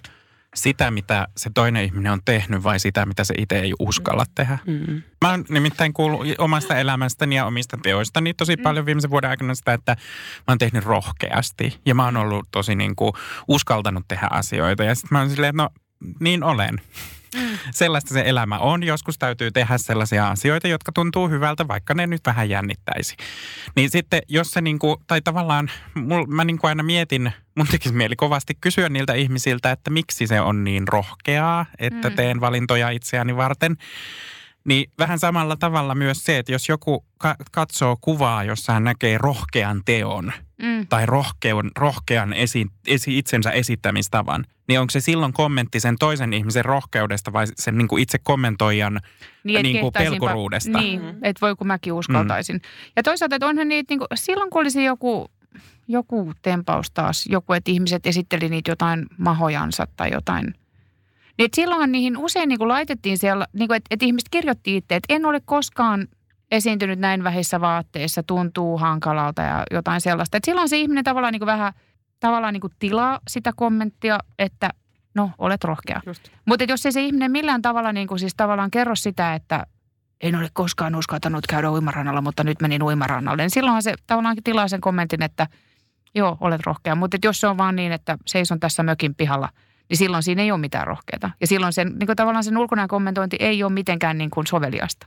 sitä, mitä se toinen ihminen on tehnyt vai sitä, mitä se itse ei uskalla tehdä? Mm. Mä oon nimittäin kuullut omasta elämästäni ja omista teoistani tosi paljon viimeisen vuoden aikana sitä, että mä oon tehnyt rohkeasti. Ja mä oon ollut tosi niin kuin uskaltanut tehdä asioita. Ja sitten mä oon silleen, että no niin olen. [LAUGHS] Sellaista se elämä on. Joskus täytyy tehdä sellaisia asioita, jotka tuntuu hyvältä, vaikka ne nyt vähän jännittäisi. Niin sitten, jos se niinku, tai tavallaan, mul, mä niinku aina mietin, mun tekisi mieli kovasti kysyä niiltä ihmisiltä, että miksi se on niin rohkeaa, että Mm. teen valintoja itseäni varten. Niin vähän samalla tavalla myös se, että jos joku ka- katsoo kuvaa, jossa hän näkee rohkean teon Mm. tai rohkean, rohkean esi, esi, itsensä esittämistavan, niin onko se silloin kommentti sen toisen ihmisen rohkeudesta vai sen niin kuin itse kommentoijan Niin, et niin kuin pelkuruudesta? Niin, että voi kun mäkin uskaltaisin. Mm. Ja toisaalta, että onhan niitä, niin kuin, silloin kun olisi joku, joku tempaus taas, joku, että ihmiset esitteli niitä jotain mahojansa tai jotain. Niin silloinhan niihin usein niin kuin laitettiin siellä, niin kuin, että, että ihmiset kirjoitti itse, että en ole koskaan esiintynyt näin vähissä vaatteissa, tuntuu hankalalta ja jotain sellaista. Että silloin se ihminen tavallaan niin kuin vähän tavallaan niin kuin tilaa sitä kommenttia, että no, olet rohkea. Mutta jos ei se ihminen millään tavalla niin kuin siis tavallaan kerro sitä, että en ole koskaan uskaltanut käydä uimarannalla, mutta nyt menin uimarannalle, niin silloinhan se tavallaan tilaa sen kommentin, että joo, olet rohkea. Mutta jos se on vaan niin, että seison tässä mökin pihalla, niin silloin siinä ei ole mitään rohkeata. Ja silloin sen, niin kuin tavallaan sen ulkonäön kommentointi ei ole mitenkään niin kuin soveliasta.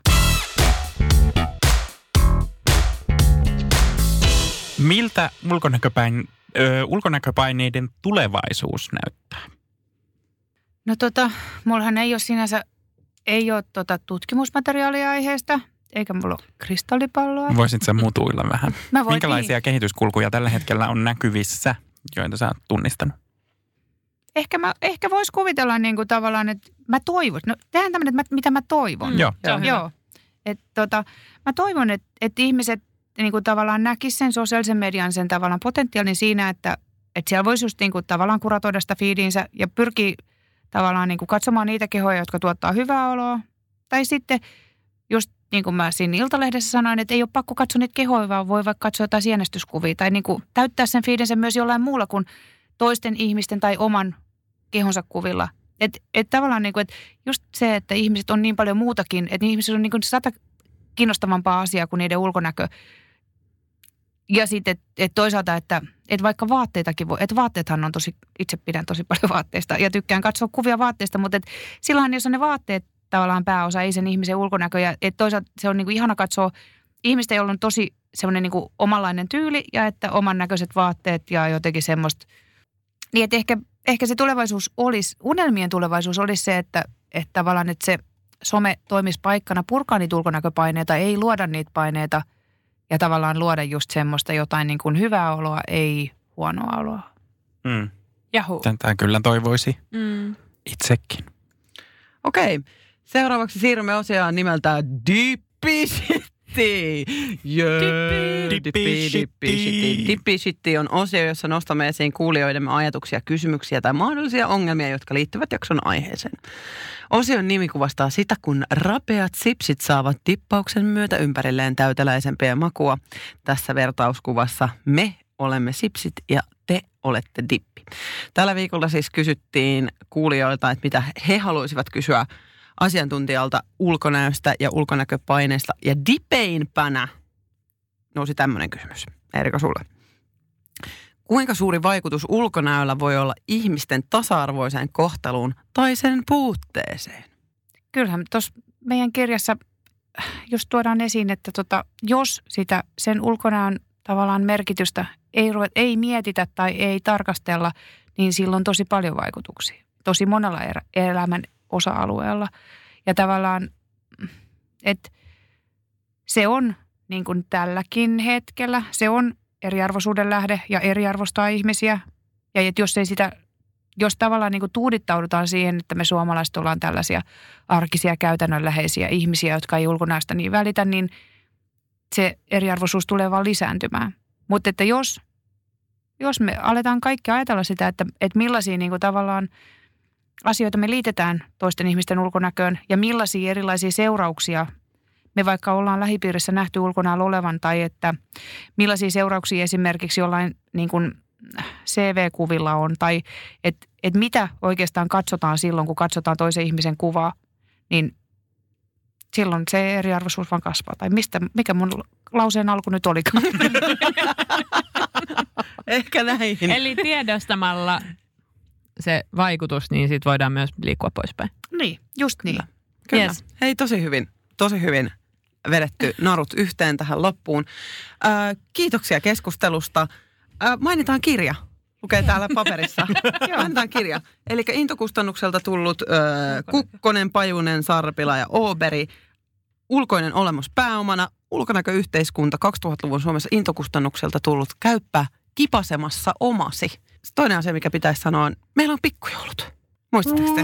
Miltä ulkonäköpäin, ö, ulkonäköpaineiden tulevaisuus näyttää? No tota, mullahan ei ole sinänsä, ei ole tota tutkimusmateriaalia aiheesta. eikä mulla ole kristallipalloa. Voisit sä mutuilla vähän? Mä voin, Minkälaisia niin. kehityskulkuja tällä hetkellä on näkyvissä, joita sä oot tunnistanut? Ehkä, mä, ehkä voisi kuvitella niin kuin tavallaan, että mä toivon. No tehdään tämmöinen, että mä, mitä mä toivon. Mm, Joo. Hyvä. Joo. Et, tota, mä toivon, että, että ihmiset niin kuin tavallaan näkisivät sen sosiaalisen median sen tavallaan potentiaalin siinä, että, että siellä voisi just niin kuin tavallaan kuratoida sitä feediinsä ja pyrkii tavallaan niin kuin katsomaan niitä kehoja, jotka tuottaa hyvää oloa. Tai sitten just niin kuin mä siinä Iltalehdessä sanoin, että ei ole pakko katsoa niitä kehoja, vaan voi vaikka katsoa jotain sienestyskuvia. Tai niin kuin täyttää sen feedinsä myös jollain muulla kuin toisten ihmisten tai oman kehonsa kuvilla. Että et tavallaan niin kuin, että just se, että ihmiset on niin paljon muutakin, että ihmiset on niin sata kiinnostavampaa asiaa kuin niiden ulkonäkö. Ja sitten, että et toisaalta, että et vaikka vaatteitakin voi, että vaatteethan on tosi, itse pidän tosi paljon [LAUGHS] vaatteista ja tykkään katsoa kuvia vaatteista, mutta et silloin jos on ne vaatteet tavallaan pääosa, ei sen ihmisen ulkonäkö. Ja et toisaalta se on niin kuin ihana katsoa ihmistä, jolla on tosi semmoinen niin omanlainen tyyli ja että oman näköiset vaatteet ja jotenkin semmoista. Niin että ehkä, ehkä se tulevaisuus olisi, unelmien tulevaisuus olisi se, että, että tavallaan että se some toimisi paikkana purkaa niitä ulkonäköpaineita, ei luoda niitä paineita ja tavallaan luoda just semmoista jotain niin kuin hyvää oloa, ei huonoa oloa. Mm. Jahu. Tätä kyllä toivoisi Mm. itsekin. Okei, seuraavaksi siirrymme osioon nimeltä. Yeah. Dippi on osio, jossa nostamme esiin kuulijoidemme ajatuksia, kysymyksiä tai mahdollisia ongelmia, jotka liittyvät jakson aiheeseen. Osion nimi kuvastaa sitä, kun rapeat sipsit saavat dippauksen myötä ympärilleen täyteläisempiä makua. Tässä vertauskuvassa me olemme sipsit ja te olette dippi. Tällä viikolla siis kysyttiin kuulijoilta, että mitä he haluaisivat kysyä asiantuntijalta ulkonäöstä ja ulkonäköpaineesta. Ja dipeinpänä nousi tämmöinen kysymys. Erika sulle. Kuinka suuri vaikutus ulkonäöllä voi olla ihmisten tasa-arvoiseen kohteluun tai sen puutteeseen? kyllähän tuossa meidän kirjassa just tuodaan esiin, että tota, jos sitä sen ulkonäön tavallaan merkitystä ei, ruve, ei mietitä tai ei tarkastella, niin sillä on tosi paljon vaikutuksia. Tosi monella erä, elämän osa-alueella. Ja tavallaan, että se on niin kuin tälläkin hetkellä, se on eriarvoisuuden lähde ja eriarvostaa ihmisiä. Ja että jos ei sitä jos tavallaan niin kuin tuudittaudutaan siihen, että me suomalaiset ollaan tällaisia arkisia käytännönläheisiä ihmisiä, jotka ei ulkonäöstä niin välitä, niin se eriarvoisuus tulee vaan lisääntymään. Mutta että jos, jos me aletaan kaikki ajatella sitä, että, että millaisia niin kuin tavallaan asioita me liitetään toisten ihmisten ulkonäköön ja millaisia erilaisia seurauksia me vaikka ollaan lähipiirissä nähty ulkonäöllä olevan tai että millaisia seurauksia esimerkiksi jollain niin kuin CV-kuvilla on tai että et mitä oikeastaan katsotaan silloin, kun katsotaan toisen ihmisen kuvaa, niin silloin se eriarvoisuus vaan kasvaa. Tai mistä, mikä mun lauseen alku nyt olikaan? [LAUGHS] Ehkä näin. Eli tiedostamalla se vaikutus, niin siitä voidaan myös liikkua poispäin. niin, just niin. Kyllä. Yes. Hei, tosi hyvin, tosi hyvin vedetty narut yhteen tähän loppuun. Ö, kiitoksia keskustelusta. Ö, mainitaan kirja. Lukee täällä paperissa. [LAUGHS] mainitaan kirja. Eli intokustannukselta tullut ö, Kukkonen, Pajunen, Sarpila ja Ooberi. Ulkoinen olemus pääomana. Ulkonäköyhteiskunta 2000-luvun Suomessa intokustannukselta tullut käyppä kipasemassa omasi. Toinen asia, mikä pitäisi sanoa on, meillä on pikkujoulut. Muistatteko te?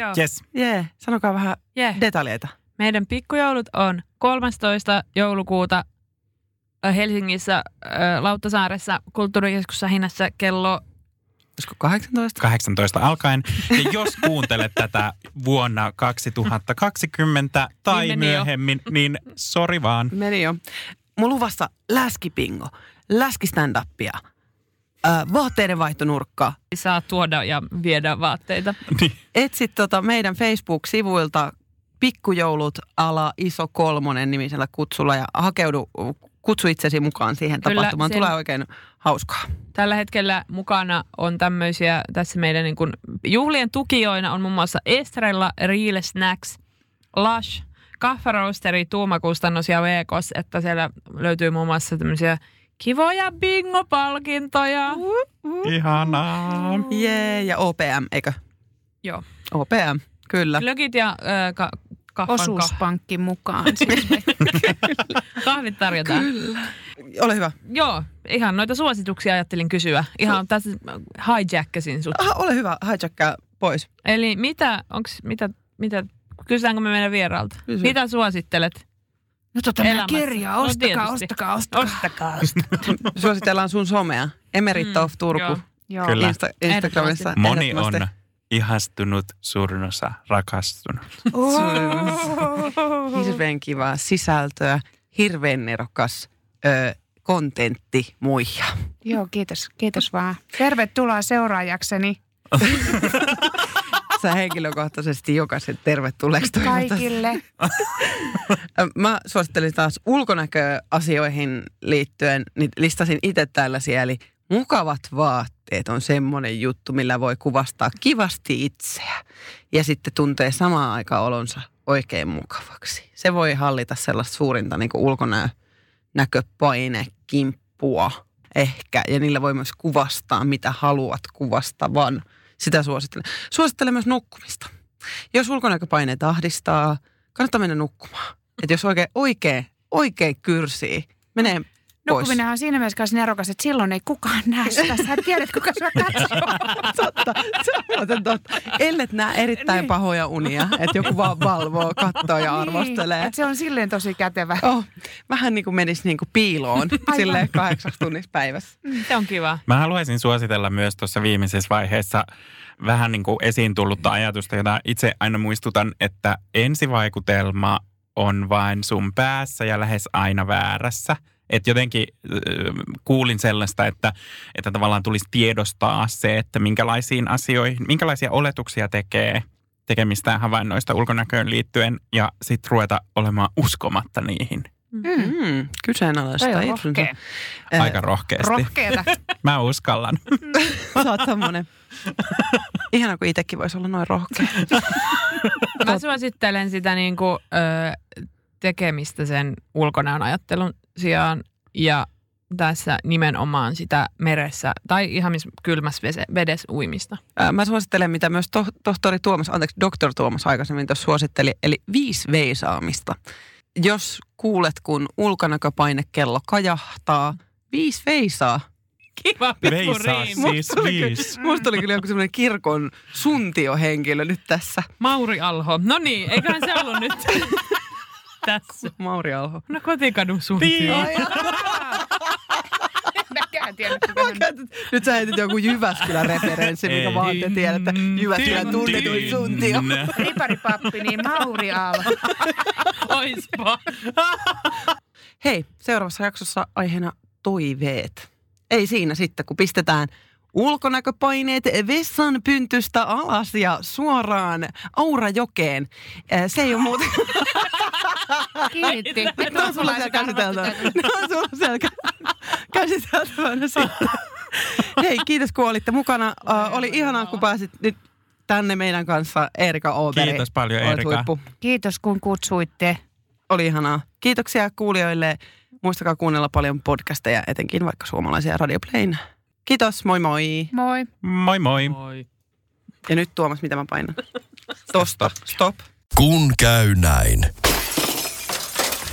Joo. Yes. Jee, sanokaa vähän Yeah. detaljeita. Meidän pikkujoulut on 13. joulukuuta Helsingissä Lauttasaaressa kulttuurikeskussa hinnassa kello Olisiko 18? 18 alkaen. Ja jos kuuntelet tätä vuonna 2020 tai Niin meni jo. myöhemmin, niin sori vaan. Meni jo. Mun luvassa läskipingo, läskistand-upia, äh, vaatteiden vaihtonurkka. saa tuoda ja viedä vaatteita. [LAUGHS] Niin. Etsit tota meidän Facebook-sivuilta pikkujoulut ala iso kolmonen nimisellä kutsulla ja hakeudu, kutsu itsesi mukaan siihen Kyllä, tapahtumaan. sen- Tulee oikein hauskaa. Tällä hetkellä mukana on tämmöisiä, tässä meidän niin kuin, juhlien tukijoina on muun muassa Estrella, Real Snacks, Lush, Kaffaroasteri, Tuumakustannus ja Vekos, että siellä löytyy muun muassa tämmöisiä kivoja bingo-palkintoja. Ihanaa. Jee, ja OPM, eikö? Joo. OPM, kyllä. Glögit ja ö, ka- Kahvan osuuspankki mukaan. [LAUGHS] Siis Kahvit tarjotaan. Ole hyvä. Joo, ihan noita suosituksia ajattelin kysyä. Ihan tässä hijackasin sut. Aha, ole hyvä, hijackkaa pois. Eli mitä, onks, mitä, mitä, kysytäänkö me meidän vieraalta? Kysy. Mitä suosittelet? No tota Elämässä. kirjaa, No ostakaa, tietysti. ostakaa, ostakaa. Ostakaa. [LAUGHS] Suositellaan sun somea. Emerit Mm, of Turku. joo. Joo. Kyllä. Insta- Instagramissa. Moni on ihastunut, suurin osa rakastunut. Hirveän kivaa sisältöä, hirveän nerokas ö, kontentti muija. Joo, kiitos, kiitos vaan. Tervetuloa seuraajakseni [LAUGHS] Sä henkilökohtaisesti jokaisen tervetulleeksi kaikille. [LAUGHS] Mä suosittelin taas ulkonäköasioihin liittyen, niin listasin itse tällaisia, eli mukavat vaatteet on semmoinen juttu, millä voi kuvastaa kivasti itseä ja sitten tuntee samaan aikaan olonsa oikein mukavaksi. Se voi hallita sellaista suurinta niin ulkonäköpainekimppua ehkä, ja niillä voi myös kuvastaa, mitä haluat kuvastavan. Sitä suosittelen. Suosittelen myös nukkumista. Jos ulkonäköpaineet ahdistaa, kannattaa mennä nukkumaan. Että jos oikein, oikein, oikein kyrsii, menee Nukkuminen on siinä mielessä kanssa nerokas, että silloin ei kukaan näe sitä. Sä tiedät, kuka sua katsoo. [LAUGHS] totta, se on totta. Ellet näe erittäin Niin. pahoja unia, että joku vaan valvoo, katsoo ja arvostelee. Niin, että se on silleen tosi kätevä. Oh, vähän niin kuin menisi niin kuin piiloon [LAUGHS] Aivan. silleen kahdeksaksi tunnissa päivässä. Se on kiva. Mä haluaisin suositella myös tuossa viimeisessä vaiheessa vähän niin kuin esiin tullutta ajatusta, jota itse aina muistutan, että ensivaikutelma on vain sun päässä ja lähes aina väärässä. Että jotenkin äh, kuulin sellaista, että, että tavallaan tulisi tiedostaa se, että minkälaisiin asioihin, minkälaisia oletuksia tekee tekemistään havainnoista ulkonäköön liittyen ja sitten ruveta olemaan uskomatta niihin. Mm. Mm, kyseenalaista Toi on rohkea. Äh, Aika rohkeasti. Rohkeeta. [LAUGHS] Mä uskallan. [LAUGHS] Sä oot semmonen. Ihana, kun itsekin voisi olla noin rohkea. Mä suosittelen sitä niin kuin, ö, tekemistä sen ulkonäön ajattelun sijaan ja tässä nimenomaan sitä meressä tai ihan missä kylmässä vedessä uimista. Ää, Mä suosittelen, mitä myös to- tohtori Tuomas, anteeksi, doktor Tuomas aikaisemmin tuossa suositteli, eli viisi veisaamista. Jos kuulet, kun ulkonäköpainekello kajahtaa, viisi veisaa. Kiva Veisaa siis tuli viisi. Musta tuli kyllä joku semmoinen kirkon suntiohenkilö nyt tässä. Mauri Alho. No niin, eiköhän se ollut nyt [LAUGHS] tässä. [LAUGHS] Mauri Alho. No kotikadun. [LAUGHS] Mäkään tiedä. Nyt sä heitit joku Jyväskylän [LAUGHS] referenssi, mikä vaan te tiedätte. Jyväskylän tunnetuin suntio. Riparipappi, niin Mauri Alho. Oispa. Hei, seuraavassa jaksossa aiheena toiveet. Ei siinä sitten, kun pistetään ulkonäköpaineet vessan pyntystä alas ja suoraan Aurajokeen. Se ei ole muuten... [LAUGHS] Kiitti. Nyt on sulla siellä käsiteltävänä. Ne on sulla siellä kä- [LAUGHS] käsiteltävänä sitten. [LAUGHS] Hei, kiitos kun olitte mukana. Uh, oli ihanaa, kun pääsit nyt tänne meidän kanssa Erika Ooberi. Kiitos paljon, Erika. huippu. Kiitos kun kutsuitte. Oli ihanaa. Kiitoksia kuulijoille. Muistakaa kuunnella paljon podcasteja, etenkin vaikka suomalaisia Radio Playn. Kiitos, moi moi. Moi. Moi moi. Ja nyt Tuomas, mitä mä painan? Tosta, stop. Kun käy näin.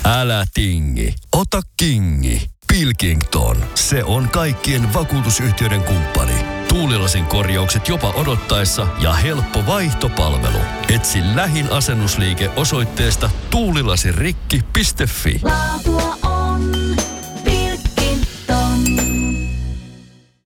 Älä tingi, ota kingi. Pilkington, se on kaikkien vakuutusyhtiöiden kumppani. Tuulilasin korjaukset jopa odottaessa ja helppo vaihtopalvelu. Etsi lähin asennusliike osoitteesta tuulilasirikki.fi. Laatua